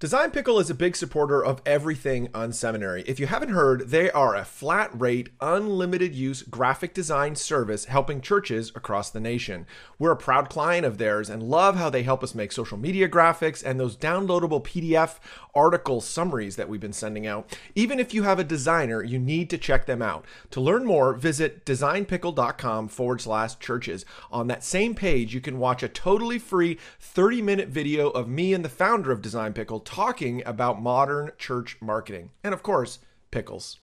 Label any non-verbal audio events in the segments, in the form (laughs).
Design Pickle is a big supporter of everything unSeminary. If you haven't heard, they are a flat rate, unlimited use graphic design service helping churches across the nation. We're a proud client of theirs and love how they help us make social media graphics and those downloadable PDF article summaries that we've been sending out. Even if you have a designer, you need to check them out. To learn more, visit designpickle.com forward slash churches. On that same page, you can watch a totally free 30 minute video of me and the founder of Design Pickle talking about modern church marketing. And of course, pickles.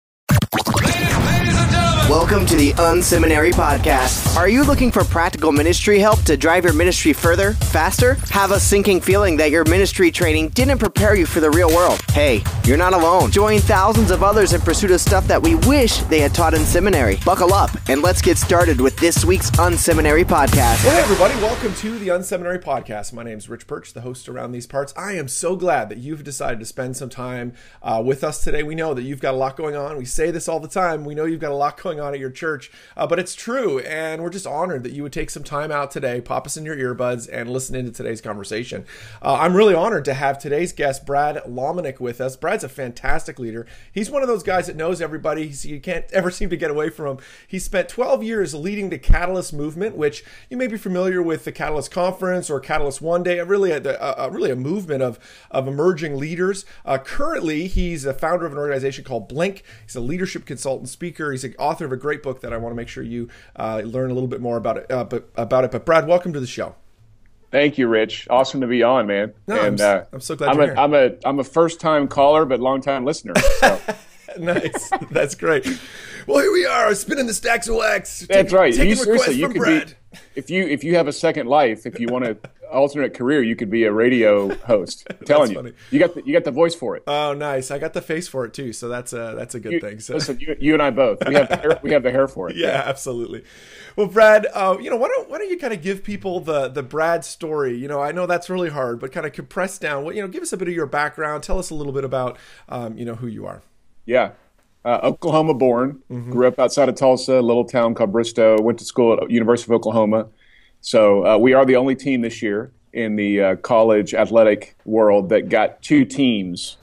Welcome to the Unseminary Podcast. Are you looking for practical ministry help to drive your ministry further, faster? Have a sinking feeling that your ministry training didn't prepare you for the real world? Hey, you're not alone. Join thousands of others in pursuit of stuff that we wish they had taught in seminary. Buckle up and let's get started with this week's Unseminary Podcast. Hey, everybody, welcome to the Unseminary Podcast. My name is Rich Birch, the host around these parts. I am so glad that you've decided to spend some time uh, with us today. We know that you've got a lot going on. We say this all the time. We know you've got a lot going on at your church, uh, but it's true. And we're just honored that you would take some time out today, pop us in your earbuds, and listen into today's conversation. Uh, I'm really honored to have today's guest, Brad Lomenick, with us. Brad's a fantastic leader. He's one of those guys that knows everybody. He's, you can't (laughs) ever seem to get away from him. He spent 12 years leading the Catalyst movement, which you may be familiar with the Catalyst Conference or Catalyst One Day, really a, a, a really a movement of, of emerging leaders. Uh, currently, he's a founder of an organization called Blinc. He's a leadership consultant, speaker. He's an author of a great book that I want to make sure you uh, learn a little bit more about it. Uh, but, about it. But Brad, welcome to the show. Thank you, Rich. Awesome to be on, man. No, and, I'm, uh, I'm, so glad I'm you're a, here. I'm a I'm a first time caller, but long time listener. So. (laughs) nice. (laughs) That's great. Well, here we are, spinning the stacks of wax. That's right. Taking you, seriously, you could Brad. be if you if you have a second life, if you want an (laughs) alternate career, you could be a radio (laughs) host. I'm telling you, funny. you got the, you got the voice for it. Oh, nice. I got the face for it too, so that's a that's a good You- thing. So. Listen, you, you and I both. We have the hair, we have the hair for it. (laughs) yeah, absolutely. Well, Brad, uh, you know, why don't why don't you kind of give people the the Brad story? You know, I know that's really hard, but kind of compress down. What you know, give us a bit of your background. Tell us a little bit about um, you know who you are. Yeah. Uh, Oklahoma born, grew up outside of Tulsa, a little town called Bristow. Went to school at University of Oklahoma. So uh, we are the only team this year in the uh, college athletic world that got two teams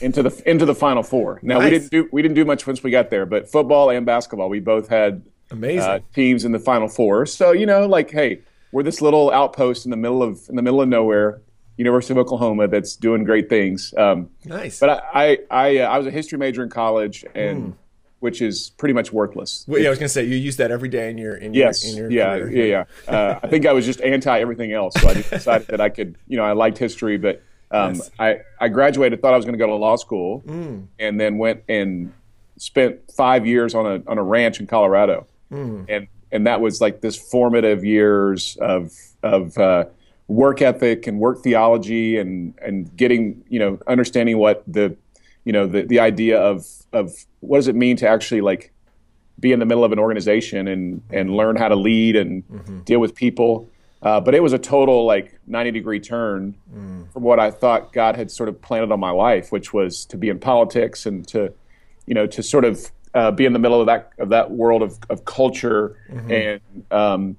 into the into the Final Four. Now we didn't do we didn't do much once we got there, but football and basketball, we both had Amazing. uh, teams in the Final Four. So you know, like, hey, we're this little outpost in the middle of in the middle of nowhere, University of Oklahoma, that's doing great things. Um, nice. but I I I, uh, I was a history major in college, and which is pretty much worthless. Well, yeah, I was gonna say you use that every day in your in Yes, your, in your yeah, career. yeah, yeah. (laughs) Uh, I think I was just anti everything else, so I just decided that I could, you know, I liked history, but um, Yes. I I graduated, thought I was going to go to law school, Mm. and then went and spent five years on a on a ranch in Colorado, Mm. and and that was like this formative years of of uh, work ethic and work theology and and getting you know understanding what the you know the the idea of of what does it mean to actually like be in the middle of an organization and and learn how to lead and deal with people. Uh, but it was a total like 90 degree turn from what I thought God had sort of planted on my life, which was to be in politics and to, you know, to sort of uh, be in the middle of that of that world of, of culture and um,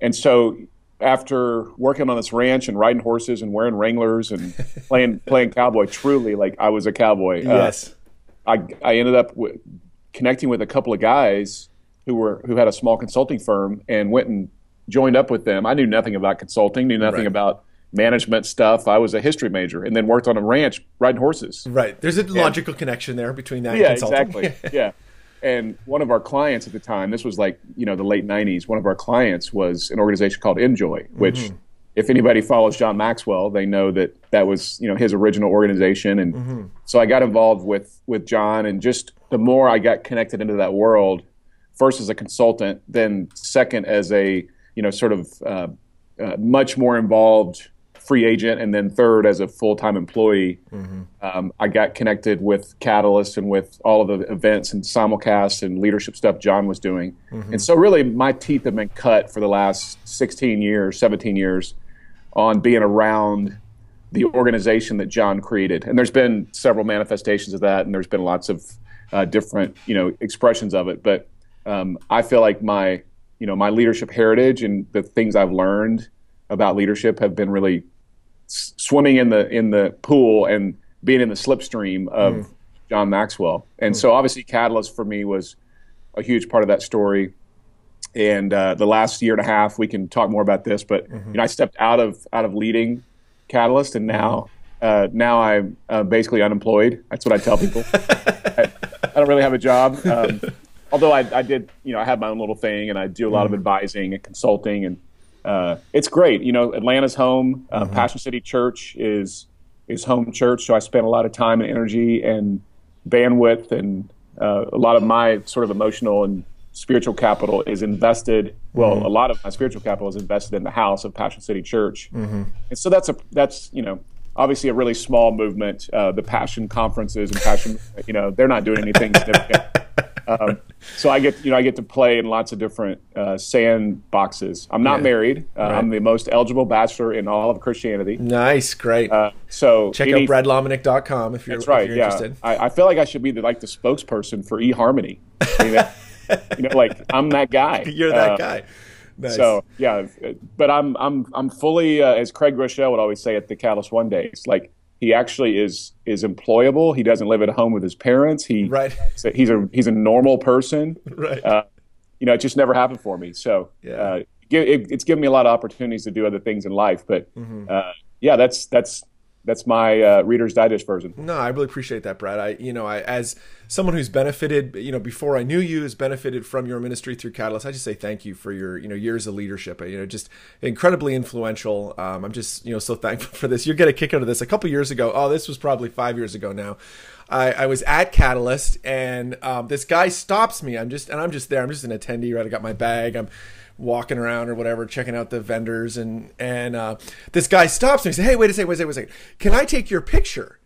and so after working on this ranch and riding horses and wearing Wranglers and playing (laughs) playing cowboy, truly like I was a cowboy. Uh, Yes. I, I ended up w- connecting with a couple of guys who were who had a small consulting firm and went and joined up with them. I knew nothing about consulting, knew nothing Right. about management stuff. I was a history major and then worked on a ranch riding horses. Right. There's a logical connection there between that Yeah, and consulting. exactly. (laughs) yeah. And one of our clients at the time, this was like, you know, the late 90s, one of our clients was an organization called INJOY, which if anybody follows John Maxwell, they know that that was, you know, his original organization. And so I got involved with with John and just the more I got connected into that world, first as a consultant, then second as a, you know, sort of uh, uh, much more involved free agent, and then third as a full time employee. Um, I got connected with Catalyst and with all of the events and simulcasts and leadership stuff John was doing. And so, really, my teeth have been cut for the last 16 years, 17 years on being around the organization that John created. And there's been several manifestations of that, and there's been lots of uh, different, you know, expressions of it. But um, I feel like my, you know, my leadership heritage and the things I've learned about leadership have been really s- swimming in the in the pool and being in the slipstream of John Maxwell. And so obviously Catalyst for me was a huge part of that story. And uh, the last year and a half, we can talk more about this, but you know, I stepped out of out of leading Catalyst, and now uh, now I'm uh, basically unemployed. That's what I tell people. (laughs) I, I don't really have a job. Um, although I, I did, you know, I have my own little thing, and I do a lot of advising and consulting, and uh, it's great. You know, Atlanta's home. Uh, Passion City Church is is home church, so I spend a lot of time and energy and bandwidth, and uh, a lot of my sort of emotional and spiritual capital is invested. Well, a lot of my spiritual capital is invested in the house of Passion City Church, and so that's a that's you know obviously a really small movement. Uh, the Passion conferences and Passion, you know, they're not doing anything significant. (laughs) Um, so I get, you know, I get to play in lots of different uh, sand boxes. I'm not Yeah. married. Uh, I'm the most eligible bachelor in all of Christianity. Nice, great. Uh, so Check any- out bradlomenick.com if you're, That's right. if you're yeah, interested. I, I feel like I should be the, like the spokesperson for eHarmony. I mean, that- you know, like I'm that guy. (laughs) You're that Uh, guy. Nice. So yeah, but I'm I'm I'm fully uh, as Craig Groeschel would always say at the Catalyst One Days, like he actually is is employable. He doesn't live at home with his parents. He Right. (laughs) he's a he's a normal person. (laughs) right. Uh, you know, it just never happened for me. So Yeah. uh, it, it's given me a lot of opportunities to do other things in life. But Mm-hmm. uh, yeah, that's that's that's my uh, Reader's Digest version. No, I really appreciate that, Brad. I, you know, I as someone who's benefited, you know, before I knew you, has benefited from your ministry through Catalyst. I just say thank you for your, you know, years of leadership. You know, just incredibly influential. Um, I'm just, you know, so thankful for this. You're get a kick out of this. A couple years ago, oh, this was probably five years ago now. I, I was at Catalyst, and um, this guy stops me. I'm just, and I'm just there. I'm just an attendee. Right, I got my bag. I'm walking around or whatever, checking out the vendors, and and uh, this guy stops me. He said, "Hey, wait a second, wait a second, wait a second. Can I take your picture?"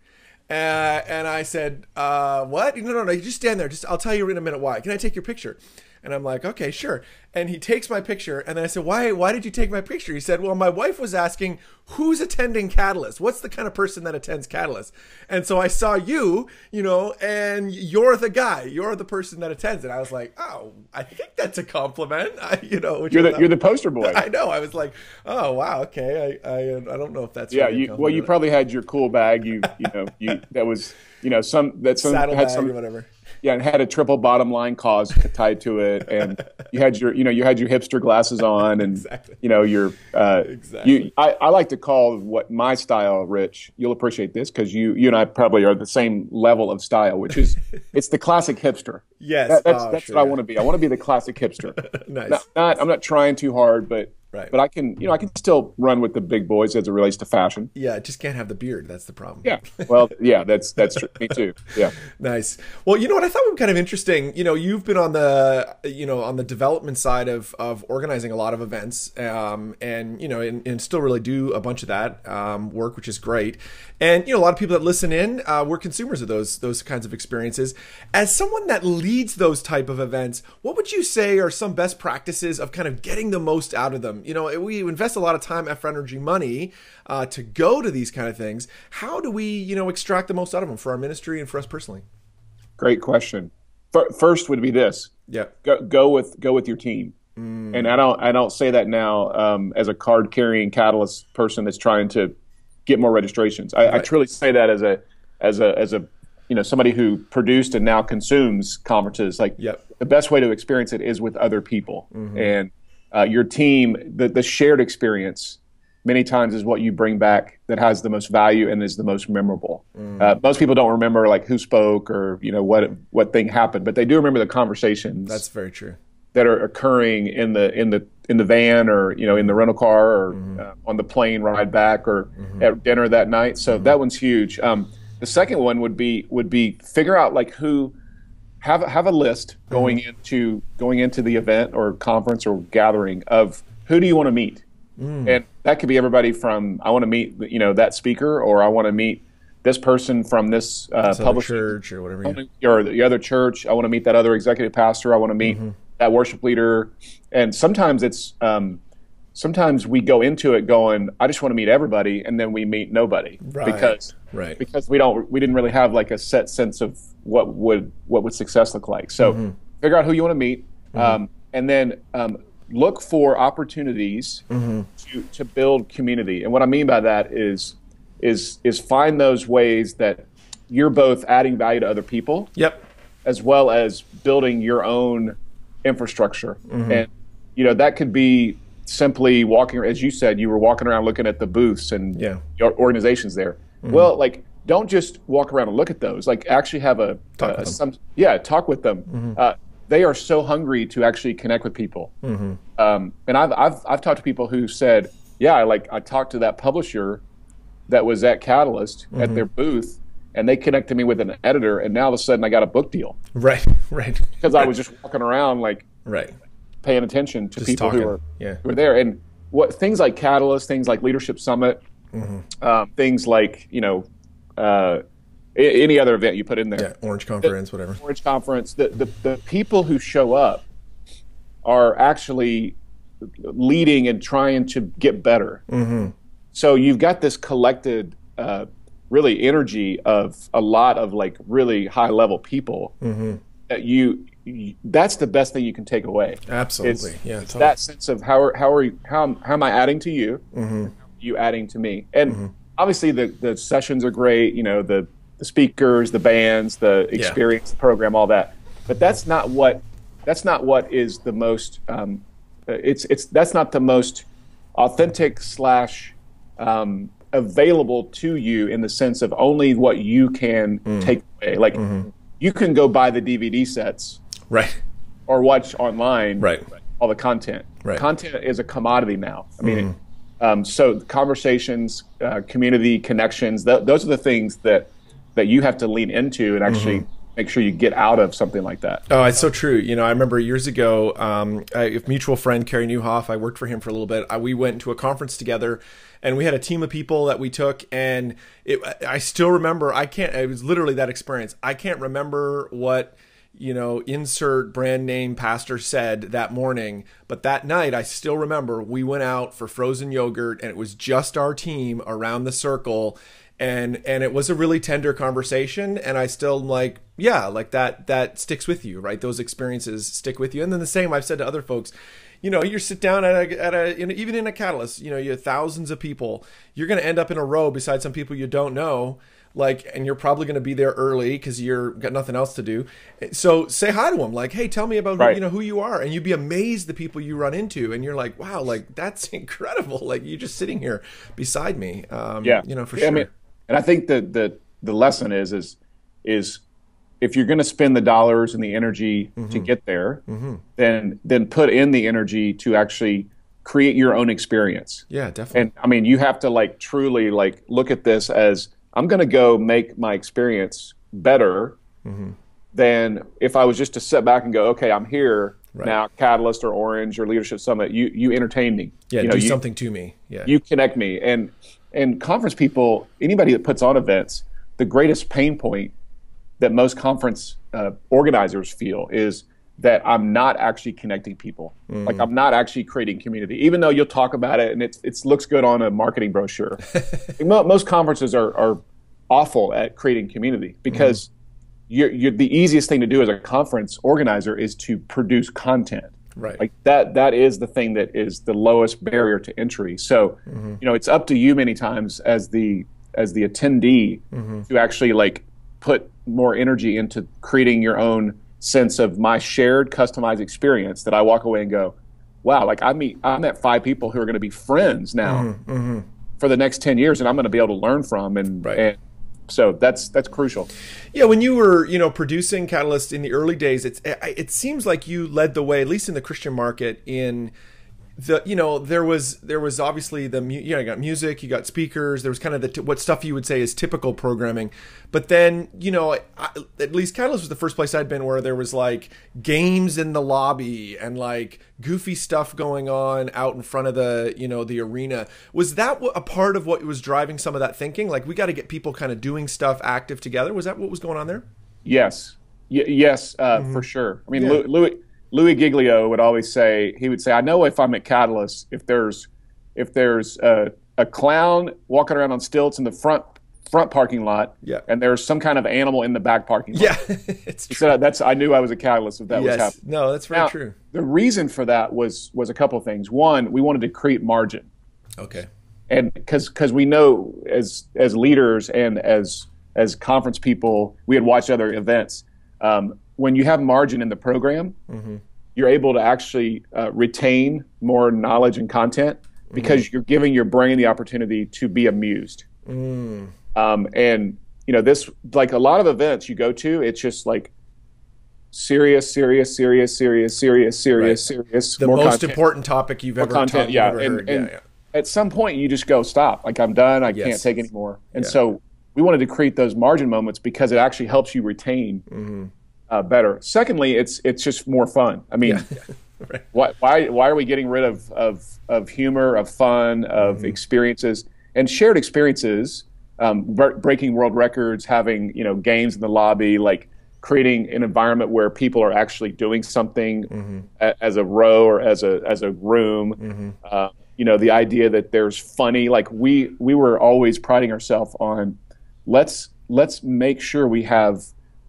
Uh, and I said, uh, "What? No, no, no. You just stand there. Just I'll tell you in a minute why. Can I take your picture?" And I'm like, "Okay, sure." And he takes my picture, and then I said, "Why? Why did you take my picture?" He said, "Well, my wife was asking who's attending Catalyst. What's the kind of person that attends Catalyst?" And so I saw you, you know, and you're the guy. You're the person that attends. And I was like, "Oh, I think that's a compliment." (laughs) I, you know, which You're the you're the poster boy. (laughs) I know. I was like, "Oh, wow. Okay. I I, I don't know if that's yeah, really you, well, you probably had your cool bag. You you know you that was you know some that some saddle had bag some or whatever." Yeah, and had a triple bottom line cause (laughs) tied to it, and you had your, you know, you had your hipster glasses on, and Exactly. you know your, uh, Exactly. you. I, I like to call what my style, Rich. You'll appreciate this because you, you and I probably are the same level of style, which is, (laughs) it's the classic hipster. Yes. That- that's Oh, that's sure, what I want to be. I want to be the classic hipster. (laughs) Nice. Not, not, I'm not trying too hard, but, Right. but I can, you know, I can still run with the big boys as it relates to fashion. Yeah, I just can't have the beard. That's the problem. Yeah. (laughs) Well, yeah, that's that's true. Me too. Yeah. Nice. Well, you know what I thought was kind of interesting. You know, you've been on the you know on the development side of of organizing a lot of events, um, and you know, and, and still really do a bunch of that um, work, which is great. And you know, a lot of people that listen in, uh, we're consumers of those those kinds of experiences. As someone that leads those type of events, what would you say are some best practices of kind of getting the most out of them? You know, we invest a lot of time, effort, energy, money uh, to go to these kind of things. How do we you know extract the most out of them for our ministry and for us personally? Great question. First would be this: Yeah. go, go with go with your team. And I don't I don't say that now um, as a card carrying catalyst person that's trying to get more registrations. I, I truly say that as a as a as a you know somebody who produced and now consumes conferences. Like Yep. the best way to experience it is with other people and uh, your team. The the shared experience many times is what you bring back that has the most value and is the most memorable. Uh, most people don't remember like who spoke or you know what what thing happened, but they do remember the conversations That's very true. that are occurring in the in the in the van or you know in the rental car or uh, on the plane ride back or at dinner that night. So that one's huge. Um, the second one would be would be figure out like who have have a list going into going into the event or conference or gathering of who do you want to meet, and that could be everybody from I want to meet you know that speaker or I want to meet this person from this uh, publisher church or whatever. yeah. or the other church. I want to meet that other executive pastor. I want to meet Mm-hmm. that worship leader. And sometimes it's um, sometimes we go into it going, I just want to meet everybody, and then we meet nobody Right. because Right. because we don't we didn't really have like a set sense of what would what would success look like. So Mm-hmm. figure out who you want to meet, um, and then um, look for opportunities to to build community. And what I mean by that is is is find those ways that you're both adding value to other people Yep. as well as building your own infrastructure. And you know that could be simply walking, as you said, you were walking around looking at the booths and Yeah. your organizations there. Mm-hmm. Well, like don't just walk around and look at those. Like actually have a, Talk uh, a- some yeah talk with them. Mm-hmm. Uh, they are so hungry to actually connect with people. Mm-hmm. Um, and I've, I've I've talked to people who said, yeah, I like I talked to that publisher that was at Catalyst at their booth, and they connected me with an editor, and now all of a sudden I got a book deal Right. (laughs) Right. because I was just walking around like right. Paying attention to Just people talking. who are Yeah. who are there, and what things like Catalyst, things like Leadership Summit, Mm-hmm. um, things like you know uh, any other event you put in there, Yeah. Orange conference, whatever. Orange Conference, the, the the people who show up are actually leading and trying to get better. Mm-hmm. So you've got this collected. Uh, really energy of a lot of like really high level people Mm-hmm. that you that's the best thing you can take away Absolutely. it's, yeah. it's totally. that sense of how are, how are you, how, how am I adding to you? Mm-hmm. You adding to me? And obviously the, the sessions are great, you know, the, the speakers, the bands, the experience, the program, all that. But that's not what that's not what is the most um, it's it's that's not the most authentic slash um, available to you in the sense of only what you can Mm. take away. Like Mm-hmm. you can go buy the DVD sets Right. or watch online Right. all the content. Right. Content is a commodity now. I mean, um, so conversations, uh, community connections, th- those are the things that that you have to lean into and actually make sure you get out of something like that. Oh, it's so true. You know, I remember years ago, um, I, a mutual friend, Carey Nieuwhof, I worked for him for a little bit. I, we went to a conference together and we had a team of people that we took and it, I still remember, I can't, it was literally that experience. I can't remember what, you know, insert brand name pastor said that morning, but that night I still remember we went out for frozen yogurt and it was just our team around the circle. And and it was a really tender conversation. And i still like yeah like that that sticks with you right? Those experiences stick with you. And then the same i've said to other folks you know you sit down at a, at a in, even in a catalyst you know you have thousands of people. You're going to end up in a row beside some people you don't know like and you're probably going to be there early because you're got nothing else to do so say hi to them like hey tell me about who, Right. you know who you are and you'd be amazed the people you run into and you're like wow like that's (laughs) incredible like you're just sitting here beside me um Yeah, you know for Yeah, sure I mean, and I think that the the lesson is is is if you're going to spend the dollars and the energy to Mm-hmm. get there, then then put in the energy to actually create your own experience. Yeah, definitely. And I mean, you have to like truly like look at this as I'm going to go make my experience better Mm-hmm. than if I was just to sit back and go, okay, I'm here now, Catalyst or Orange or Leadership Summit. You you entertain me. yeah, you know, do you- something to me. Yeah. you connect me and and conference people anybody that puts on events the greatest pain point that most conference uh, organizers feel is that i'm not actually connecting people. Mm. Like i'm not actually creating community. Even though you'll talk about it and it's it looks good on a marketing brochure. (laughs) Most conferences are, are awful at creating community because mm-hmm. you're, you're, the easiest thing to do as a conference organizer is to produce content. Right. like that that is the thing that is the lowest barrier to entry. So mm-hmm. you know it's up to you many times as the as the attendee mm-hmm. to actually like put more energy into creating your own sense of my shared customized experience that i walk away and go wow like i meet i met five people who are going to be friends now mm-hmm, mm-hmm. for the next 10 years and i'm going to be able to learn from and, Right. and so that's that's crucial Yeah, when you were, you know, producing Catalyst in the early days, it's it it seems like you led the way, at least in the Christian market, in the you know there was there was obviously the mu- you know you got music, you got speakers, there was kind of the t- what stuff you would say is typical programming, but then you know I, at least Catalyst was the first place I'd been where there was like games in the lobby and like goofy stuff going on out in front of the you know the arena. Was that a part of what was driving some of that thinking? Like we got to get people kind of doing stuff active together. Was that what was going on there? Yes, y- yes, uh, for sure. I mean, Mm-hmm. Yeah. Lou- Louie Louie Giglio would always say he would say, "I know if I'm at Catalyst, if there's if there's a, a clown walking around on stilts in the front front parking lot, Yeah. and there's some kind of animal in the back parking lot. Yeah, (laughs) it's true. So that's I knew I was a catalyst if that was Yes, happening. no, that's very Now, true. The reason for that was was a couple of things. One, we wanted to create margin, Okay. and because because we know as as leaders and as as conference people, we had watched other events. Um, when you have margin in the program, Mm-hmm. you're able to actually uh, retain more knowledge and content because Mm-hmm. you're giving your brain the opportunity to be amused. Mm. Um, and you know this, like a lot of events you go to, it's just like serious, serious, serious, serious, serious, serious, serious. The more most content important topic you've ever content, taught, yeah. ever And, and yeah, yeah. at some point, you just go, stop. Like I'm done. I Yes. can't take anymore. And Yeah. so we wanted to create those margin moments because it actually helps you retain Mm-hmm. Uh, better. Secondly, it's it's just more fun. I mean, (laughs) Right. why why why are we getting rid of of of humor, of fun, of Mm-hmm. experiences and shared experiences? Um, bre- breaking world records, having you know games in the lobby, like creating an environment where people are actually doing something Mm-hmm. a, as a row or as a as a room. Uh, you know, the idea that there's funny. Like we we were always priding ourselves on let's let's make sure we have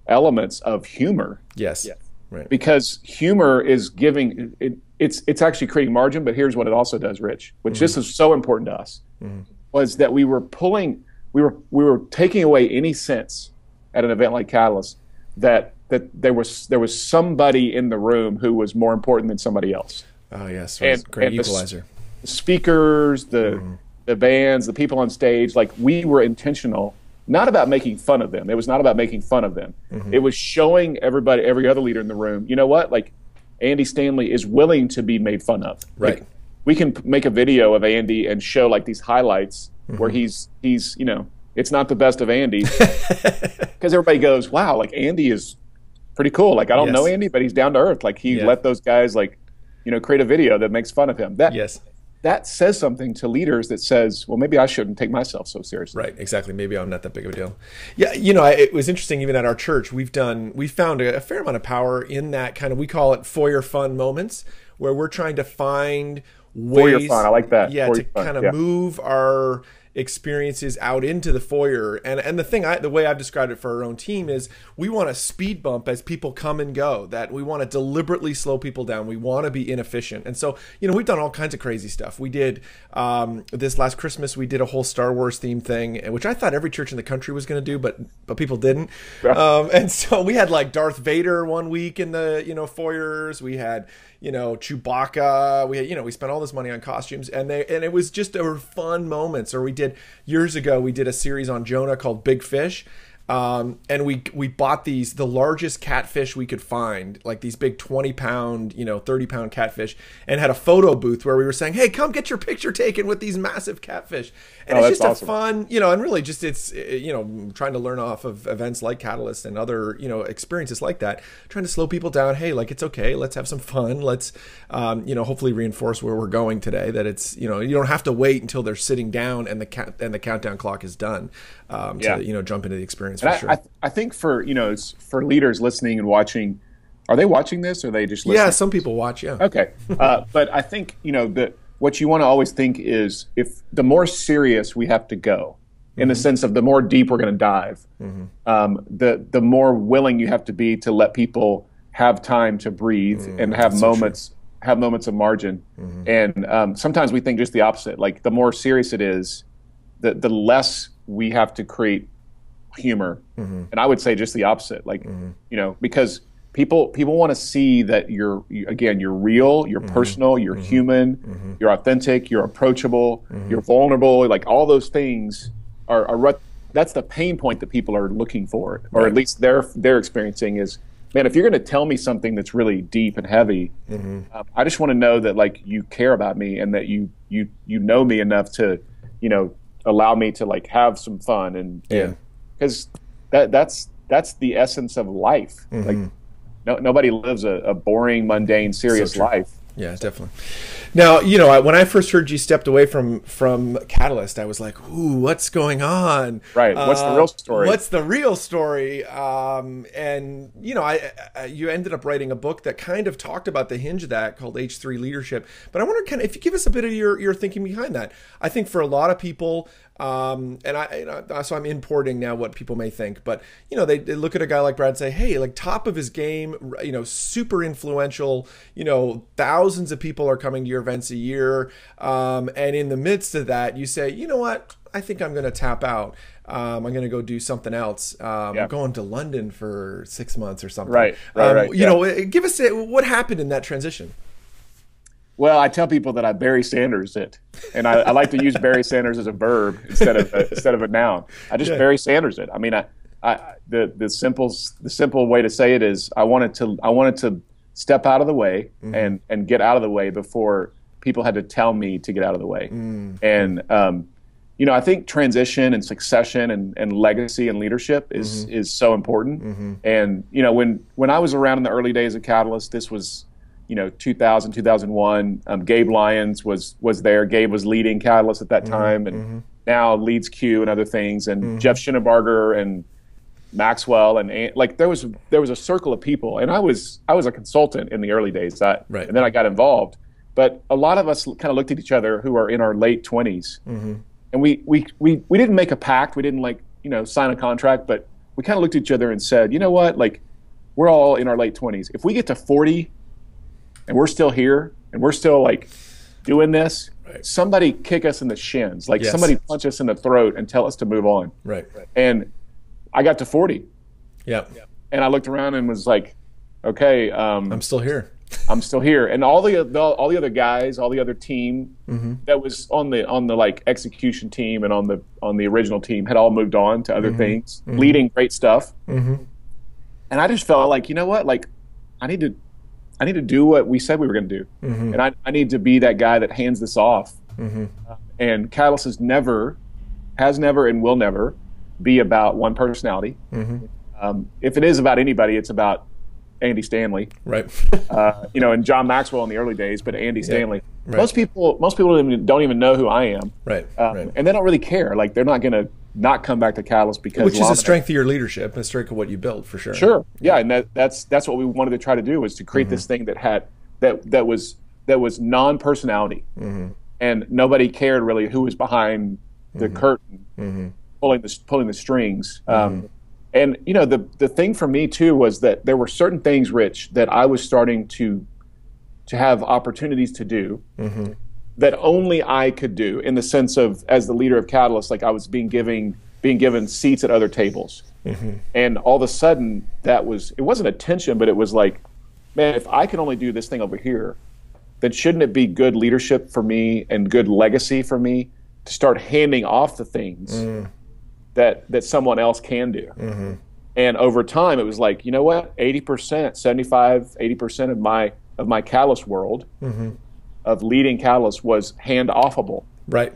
elements of humor Yes. Right. because humor is giving it, it's it's actually creating margin but here's what it also does rich which this mm-hmm. is so important to us mm-hmm. was that we were pulling we were we were taking away any sense at an event like catalyst that that there was there was somebody in the room who was more important than somebody else Oh yes. And- Great and the s- equalizer. the speakers the mm-hmm. the bands the people on stage like we were intentional not about making fun of them it was not about making fun of them Mm-hmm. it was showing everybody every other leader in the room you know what like andy stanley is willing to be made fun of Right. Like, we can make a video of andy and show like these highlights where Mm-hmm. he's he's you know it's not the best of andy (laughs) because everybody goes wow like andy is pretty cool like i don't Yes. know andy but he's down to earth like he Yeah. let those guys like you know create a video that makes fun of him that Yes. That says something to leaders that says, well, maybe I shouldn't take myself so seriously. Right, exactly. Maybe I'm not that big of a deal. Yeah, you know, I, it was interesting. Even at our church, we've done, we found a, a fair amount of power in that kind of. We call it foyer fun moments, where we're trying to find ways. Foyer fun, I like that. Yeah, Foyer to fun, kind of yeah. move our experiences out into the foyer. And and the thing, I, the way I've described it for our own team is, we want a speed bump as people come and go. That we want to deliberately slow people down. We want to be inefficient. And so, you know, we've done all kinds of crazy stuff. We did um, this last Christmas. We did a whole Star Wars theme thing, which I thought every church in the country was going to do, but but people didn't. Um, and (laughs) so we had like Darth Vader one week in the you know foyers. We had you know Chewbacca. We had, you know we spent all this money on costumes, and they and it was just there were fun moments. Or we did years ago. We did a series on Jonah called Big Fish. Um, and we we bought these the largest catfish we could find, like these big twenty pound, you know, thirty pound catfish, and had a photo booth where we were saying, "Hey, come get your picture taken with these massive catfish." And Oh, it's just awesome. a fun, you know, and really just it's uh, you know trying to learn off of events like Catalyst and other you know experiences like that, trying to slow people down. Hey, like it's okay, let's have some fun. Let's um, you know hopefully reinforce where we're going today. That it's you know you don't have to wait until they're sitting down and the count and the countdown clock is done um, Yeah. to you know jump into the experience And for I, sure. I, I think for you know for leaders listening and watching, are they watching this or are they just listening? yeah, some people watch. Yeah. Okay, uh, but I think you know that what you want to always think is if the more serious we have to go, in the mm-hmm. sense of the more deep we're going to dive, mm-hmm. um, the the more willing you have to be to let people have time to breathe mm, and have moments have moments of margin. Mm-hmm. And um, sometimes we think just the opposite. Like the more serious it is, the the less we have to create humor. And I would say just the opposite. Like you know because people people want to see that you're again you're real you're mm-hmm. personal you're mm-hmm. human mm-hmm. you're authentic you're approachable you're vulnerable like all those things are, are that's the pain point that people are looking for or at least they're they're experiencing is man if you're going to tell me something that's really deep and heavy um, i just want to know that like you care about me and that you you you know me enough to you know allow me to like have some fun and Yeah. because that that's that's the essence of life. Like no, nobody lives a, a boring, mundane, serious So life. Yeah, definitely. Now, you know, when I first heard you stepped away from from Catalyst, I was like, "Ooh, what's going on?" Right. What's uh, the real story? What's the real story? Um, and you know, I, I, you ended up writing a book that kind of talked about the hinge of that called H three Leadership. But I wonder, kind of, if you give us a bit of your your thinking behind that. I think for a lot of people, um, and I, you know, so I'm importing now what people may think, but you know, they, they, look at a guy like Brad and say, hey, like top of his game, you know, super influential, you know, thousands of people are coming to your events a year. Um, and in the midst of that, you say, you know what? I think I'm going to tap out. Um, I'm going to go do something else. Um, yeah. I'm going to London for six months or something. Right. right, um, right you yeah. know, give us a, what happened in that transition. Well, I tell people that I Barry Sanders it, and I, I like to use Barry Sanders as a verb instead of a, instead of a noun. I just yeah. Barry Sanders it. I mean, I, I, the the simple the simple way to say it is I wanted to I wanted to step out of the way mm-hmm. and and get out of the way before people had to tell me to get out of the way. Mm-hmm. And um, you know, I think transition and succession and, and legacy and leadership is mm-hmm. is so important. Mm-hmm. And you know, when when I was around in the early days of Catalyst, this was you know 2000 2001 um, gabe lyons was was there. Gabe was leading catalyst at that mm-hmm, time and mm-hmm. now leads q and other things. And mm-hmm. jeff Shinabarger and maxwell and like there was there was a circle of people. And i was i was a consultant in the early days. That, right. and then i got involved. But a lot of us kind of looked at each other who are in our late 20s mm-hmm. and we, we we we didn't make a pact. We didn't like you know sign a contract. But we kind of looked at each other and said you know what? Like we're all in our late 20s if we get to 40 and we're still here and we're still like doing this, right. somebody kick us in the shins, like yes. somebody punch us in the throat and tell us to move on. Right. And I got to 40. Yeah. And I looked around and was like, okay, um, I'm still here. I'm still here, and all the, the, all the other guys, all the other team mm-hmm. that was on the on the like execution team and on the on the original team had all moved on to other mm-hmm. things, mm-hmm. leading great stuff. Mm-hmm. And I just felt like, you know what, like I need to I need to do what we said we were going to do, mm-hmm. and I, I need to be that guy that hands this off. Mm-hmm. Uh, and Catalyst has never, has never, and will never be about one personality. Mm-hmm. Um, if it is about anybody, it's about Andy Stanley, right? uh, you know, and John Maxwell in the early days, but Andy Stanley. Right. Most people, most people don't even, don't even know who I am, right? Um, right. And they don't really care. Like they're not going to not come back to Catalyst because which is a strength of your leadership, a strength of what you built for sure. Sure, yeah, and that, that's that's what we wanted to try to do was to create mm-hmm. this thing that had that that was that was non personality, mm-hmm. and nobody cared really who was behind the mm-hmm. curtain, mm-hmm. pulling the pulling the strings. Um, mm-hmm. And you know the the thing for me too was that there were certain things, Rich, that I was starting to to have opportunities to do mm-hmm that only I could do in the sense of as the leader of Catalyst, like I was being giving being given seats at other tables. Mm-hmm. And all of a sudden that was it wasn't attention, but it was like, man, if I can only do this thing over here, then shouldn't it be good leadership for me and good legacy for me to start handing off the things mm. That that someone else can do? Mm-hmm. And over time it was like, you know what? 80%, 75, 80% of my of my Catalyst world mm-hmm of leading Catalyst was hand offable. Right.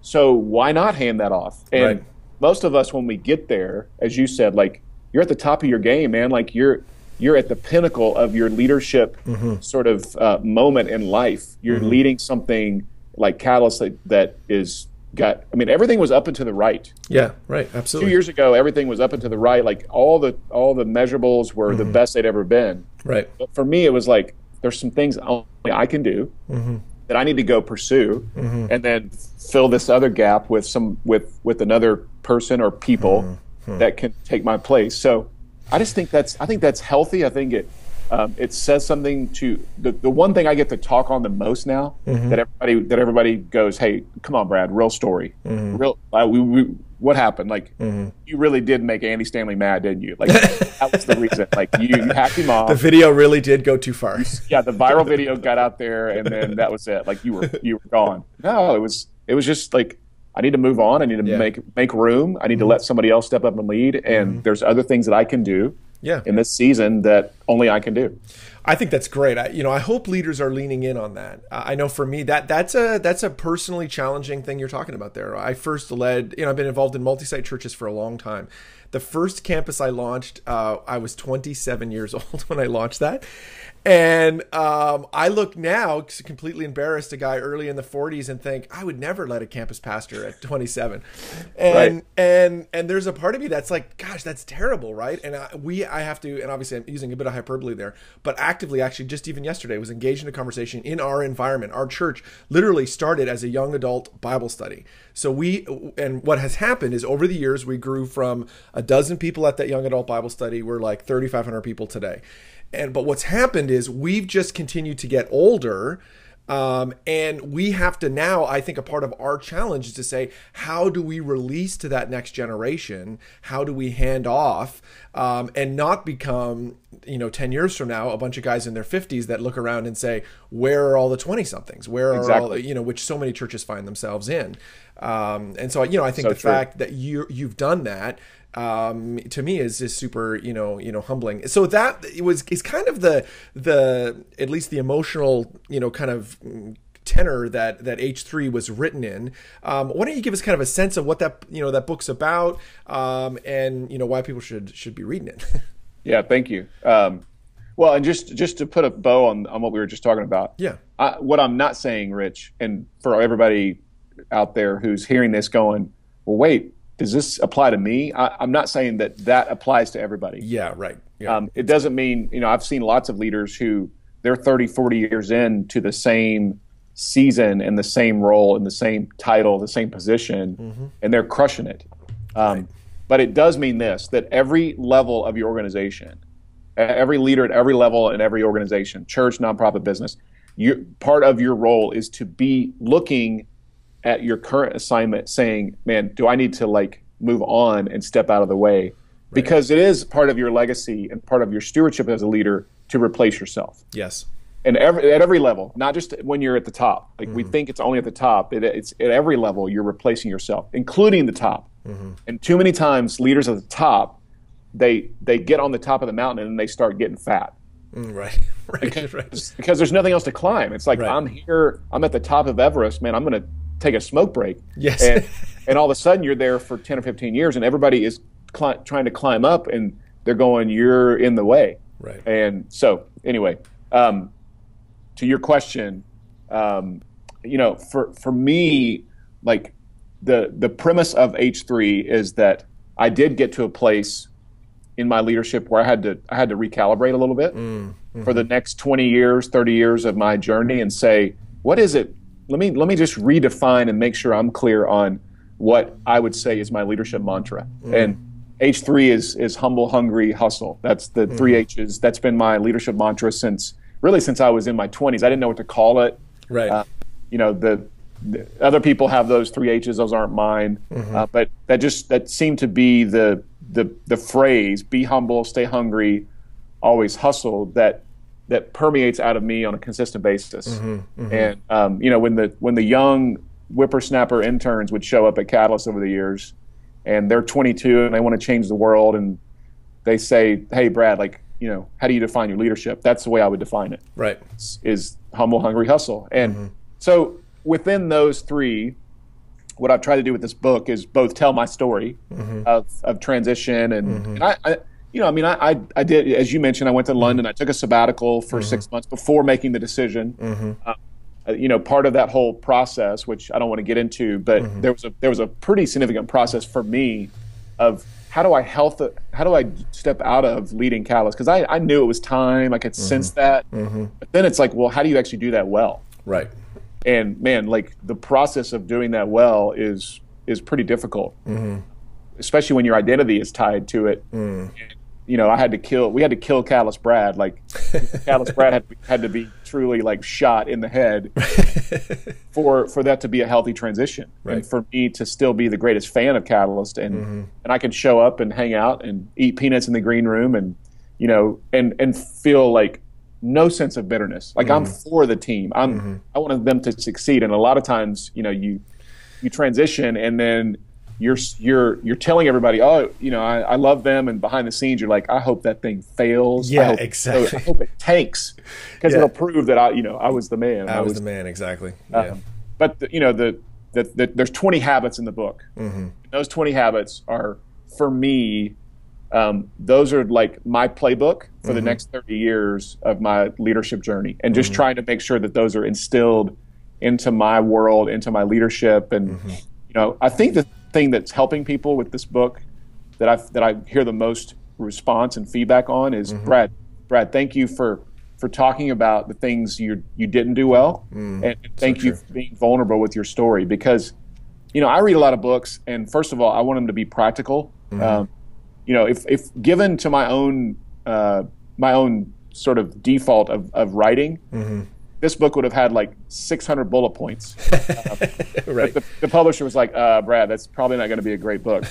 So why not hand that off? And right. most of us, when we get there, as you said, like you're at the top of your game, man. Like you're you're at the pinnacle of your leadership mm-hmm. sort of uh, moment in life. You're mm-hmm. leading something like Catalyst that, that is got. I mean, everything was up and to the right. Yeah, right. Absolutely. Two years ago, everything was up and to the right. Like all the all the measurables were mm-hmm. the best they'd ever been. Right. But for me, it was like there's some things only I can do mm-hmm. that I need to go pursue, mm-hmm. and then fill this other gap with some with with another person or people mm-hmm. that can take my place. So I just think that's I think that's healthy. I think it um, it says something to the, the one thing I get to talk on the most now mm-hmm. that everybody that everybody goes, hey, come on, Brad, real story, mm-hmm. real. Uh, we, we, what happened? Like, mm-hmm. you really did make Andy Stanley mad, didn't you? Like, that was the reason. Like, you, you hacked him off. The video really did go too far. yeah, the viral video got out there, and then that was it. Like, you were you were gone. No, it was it was just like I need to move on. I need to yeah. make make room. I need to mm-hmm. let somebody else step up and lead. And mm-hmm. there's other things that I can do yeah. in this season that only I can do. I think that's great. I, you know, I hope leaders are leaning in on that. I know for me that that's a that's a personally challenging thing you're talking about there. I first led, you know, I've been involved in multi-site churches for a long time. The first campus I launched, uh, I was 27 years (laughs) old when I launched that, and um, I look now completely embarrassed, a guy early in the 40s, and think I would never let a campus pastor at 27. And right. and and there's a part of me that's like, gosh, that's terrible, right? And I, we, I have to, and obviously I'm using a bit of hyperbole there, but actively, actually, just even yesterday, was engaged in a conversation in our environment. Our church literally started as a young adult Bible study. So we, and what has happened is over the years, we grew from a dozen people at that young adult Bible study. We're like 3,500 people today and but what's happened is we've just continued to get older um, and we have to now, I think a part of our challenge is to say, how do we release to that next generation? How do we hand off um, and not become, you know, 10 years from now, a bunch of guys in their 50s that look around and say, where are all the 20 somethings? Where are exactly. all, the, you know, which so many churches find themselves in. Um, and so, you know, I think so the true. fact that you, you've done that um, to me is is super you know you know humbling. So that it was is kind of the the at least the emotional you know kind of tenor that that H3 was written in. Um, why don't you give us kind of a sense of what that you know that book's about um, and you know why people should should be reading it. (laughs) yeah, thank you. Um, well, and just just to put a bow on on what we were just talking about. Yeah. I, what I'm not saying, Rich, and for everybody out there who's hearing this, going, well, wait does this apply to me? I, am not saying that that applies to everybody. Yeah, right. Yeah. Um, it doesn't mean, you know, I've seen lots of leaders who they're 30, 40 years in to the same season and the same role and the same title, the same position, mm-hmm. and they're crushing it. Um, right. But it does mean this that every level of your organization, every leader at every level in every organization, church, nonprofit, business, you, part of your role is to be looking at your current assignment saying, man, do I need to like move on and step out of the way? Right. Because it is part of your legacy and part of your stewardship as a leader to replace yourself. Yes. And every, at every level, not just when you're at the top. Like mm-hmm. we think it's only at the top. It, it's at every level you're replacing yourself, including the top. Mm-hmm. And too many times, leaders at the top, they they get on the top of the mountain and they start getting fat. Mm, right, (laughs) right, because, right. Because there's nothing else to climb. It's like right. I'm here. I'm at the top of Everest, man. I'm going to take a smoke break. Yes. And, and all of a sudden you're there for 10 or 15 years and everybody is trying to climb up and they're going, you're in the way. Right. And so, anyway, um, to your question, um, you know, for, for me, like the, the premise of H3 is that I did get to a place in my leadership where I had to, I had to recalibrate a little bit mm, mm-hmm. for the next 20 years, 30 years of my journey and say, what is it let me let me just redefine and make sure I'm clear on what I would say is my leadership mantra. Mm. And H3 is is humble, hungry, hustle. That's the mm. three H's. That's been my leadership mantra since really since I was in my 20s. I didn't know what to call it. Right. Uh, you know the, the, other people have those three H's. Those aren't mine. Mm-hmm. Uh, but that just that seemed to be the the the phrase: be humble, stay hungry, always hustle. That that permeates out of me on a consistent basis. Mm-hmm, mm-hmm. And um, you know, when the when the young whippersnapper interns would show up at Catalyst over the years, and they're 22 and they want to change the world, and they say, "Hey, Brad, like, you know, how do you define your leadership?" That's the way I would define it. Right. Is, humble, hungry, hustle. And mm-hmm. so within those three, what I've tried to do with this book is both tell my story mm-hmm. of, of transition and, mm-hmm. and I, I you know, I mean, I, I, I, did, as you mentioned, I went to London. I took a sabbatical for mm-hmm. six months before making the decision. Mm-hmm. Uh, uh, you know, part of that whole process, which I don't want to get into, but mm-hmm. there was a there was a pretty significant process for me of how do I health, how do I step out of leading Catalyst? Because I, I knew it was time, I could sense mm-hmm. that, mm-hmm. but then it's like, well, how do you actually do that well? Right. And man, like the process of doing that well is is pretty difficult mm-hmm. especially when your identity is tied to it. Mm you know, I had to kill. We had to kill Catalyst Brad. Like (laughs) Catalyst Brad had, had to be truly like shot in the head (laughs) for for that to be a healthy transition, right. and for me to still be the greatest fan of Catalyst, and mm-hmm. and I can show up and hang out and eat peanuts in the green room, and you know, and and feel like no sense of bitterness. Like mm-hmm. I'm for the team. I'm mm-hmm. I wanted them to succeed, and a lot of times, you know, you you transition and then you're you're you're telling everybody, oh, you know, I, I love them, and behind the scenes, you're like, I hope that thing fails. I Yeah, hope, exactly. I hope it tanks because Yeah. it'll prove that I, you know, I was the man. I was the man, exactly. Yeah. Um, but the, you know, the, the, the there's 20 habits in the book. Mm-hmm. Those 20 habits are for me. Um, those are like my playbook for the Mm-hmm. next 30 years of my leadership journey, and just trying to make sure that those are instilled into my world, into my leadership, and Mm-hmm. you know, I think the thing that's helping people with this book that I that I hear the most response and feedback on is Mm-hmm. Brad. Brad, thank you for for talking about the things you you didn't do well, and, and thank you Mm, for being vulnerable with your story because you know I read a lot of books, and first of all, I want them to be practical. Mm-hmm. Um, you know, if if given to my own uh, my own sort of default of, of writing. Mm-hmm. This book would have had like 600 bullet points. (laughs) right. the, the publisher was like, uh, "Brad, that's probably not going to be a great book."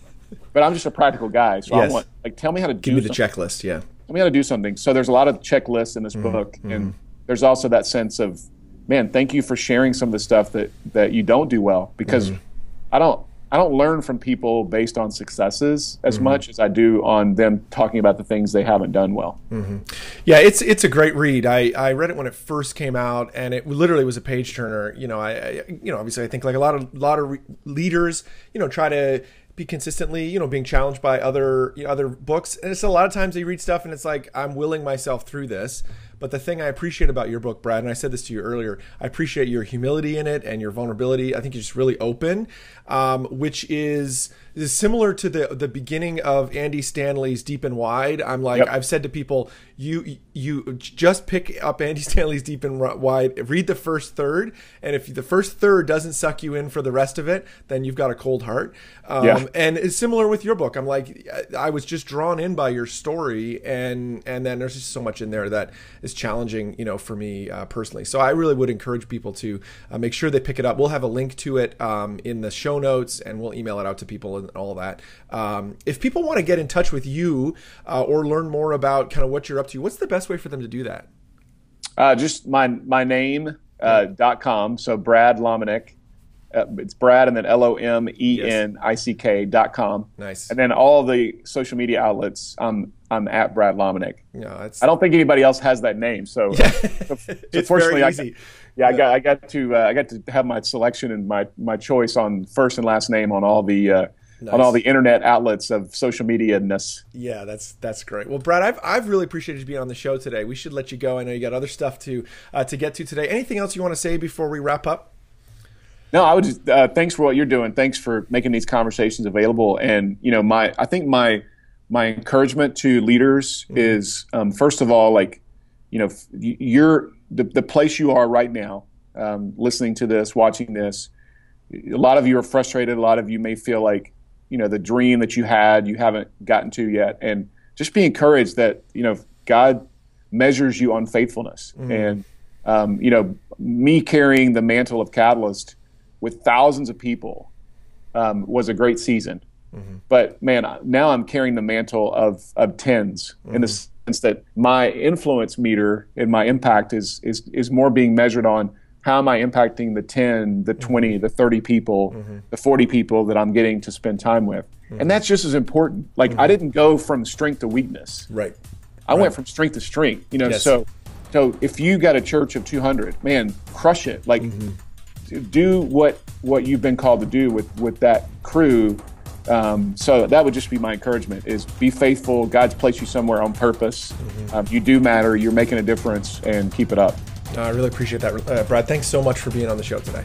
(laughs) but I'm just a practical guy, so Yes. I want like tell me how to Give do me the something. checklist. Yeah. Tell me how to do something. So there's a lot of checklists in this Mm-hmm. book, and there's also that sense of, man, thank you for sharing some of the stuff that that you don't do well because Mm-hmm. I don't I don't learn from people based on successes Mm-hmm. as much as I do on them talking about the things they haven't done well. Yeah, it's it's a great read. I, I read it when it first came out, and it literally was a page turner. You know, I, I you know obviously I think like a lot of lot of re- leaders, you know, try to be consistently, you know, being challenged by other you know, other books, and it's a lot of times they read stuff, and it's like I'm willing myself through this. But the thing I appreciate about your book, Brad, and I said this to you earlier, I appreciate your humility in it and your vulnerability. I think you're just really open, um, which is is similar to the the beginning of Andy Stanley's Deep and Wide. I'm like Yep. I've said to people, you you just pick up Andy (laughs) Stanley's Deep and Wide, read the first third, and if the first third doesn't suck you in for the rest of it, then you've got a cold heart. Um, Yeah. And it's similar with your book. I'm like, I was just drawn in by your story, and and then there's just so much in there that is challenging, you know, for me uh, personally. So I really would encourage people to uh, make sure they pick it up. We'll have a link to it um, in the show notes, and we'll email it out to people and all that. Um, if people want to get in touch with you uh, or learn more about kind of what you're up to, what's the best way for them to do that? Uh, just my my name uh, dot com. So Brad Lomenick. Uh, it's Brad and then L O M E N I C K dot com. Nice. And then all the social media outlets. I'm I'm at Brad. Yeah, it's I don't think anybody else has that name. So, so, (laughs) so It's fortunately, very I easy. got, yeah, I got I got to uh, I got to have my selection and my my choice on first and last name on all the uh, on all the internet outlets of social media ness. Yeah, that's that's great. Well, Brad, I've, I've really appreciated you being on the show today. We should let you go. I know you got other stuff to uh, to get to today. Anything else you want to say before we wrap up? No, I would just uh, thanks for what you're doing. Thanks for making these conversations available. And you know, my I think my my encouragement to leaders is um, first of all, like you know, you're the the place you are right now, um, listening to this, watching this. A lot of you are frustrated. A lot of you may feel like you know the dream that you had you haven't gotten to yet, and just be encouraged that you know God measures you on faithfulness. And um, you know, me carrying the mantle of Catalyst with thousands of people um, was a great season. But man, now I'm carrying the mantle of of tens in the sense that my influence meter and my impact is is is more being measured on how am I impacting the 10, the 20, the 30 people, the 40 people that I'm getting to spend time with. And that's just as important. Like I didn't go from strength to weakness. Right. I went from strength to strength. You know, Yes. so so if you got a church of 200, man, crush it. Like do- what what you've been called to do with with that crew. Um, so that would just be my encouragement: is be faithful. God's placed you somewhere on purpose. Um, you do matter. You're making a difference, and keep it up. I really appreciate that, uh, Brad. Thanks so much for being on the show today.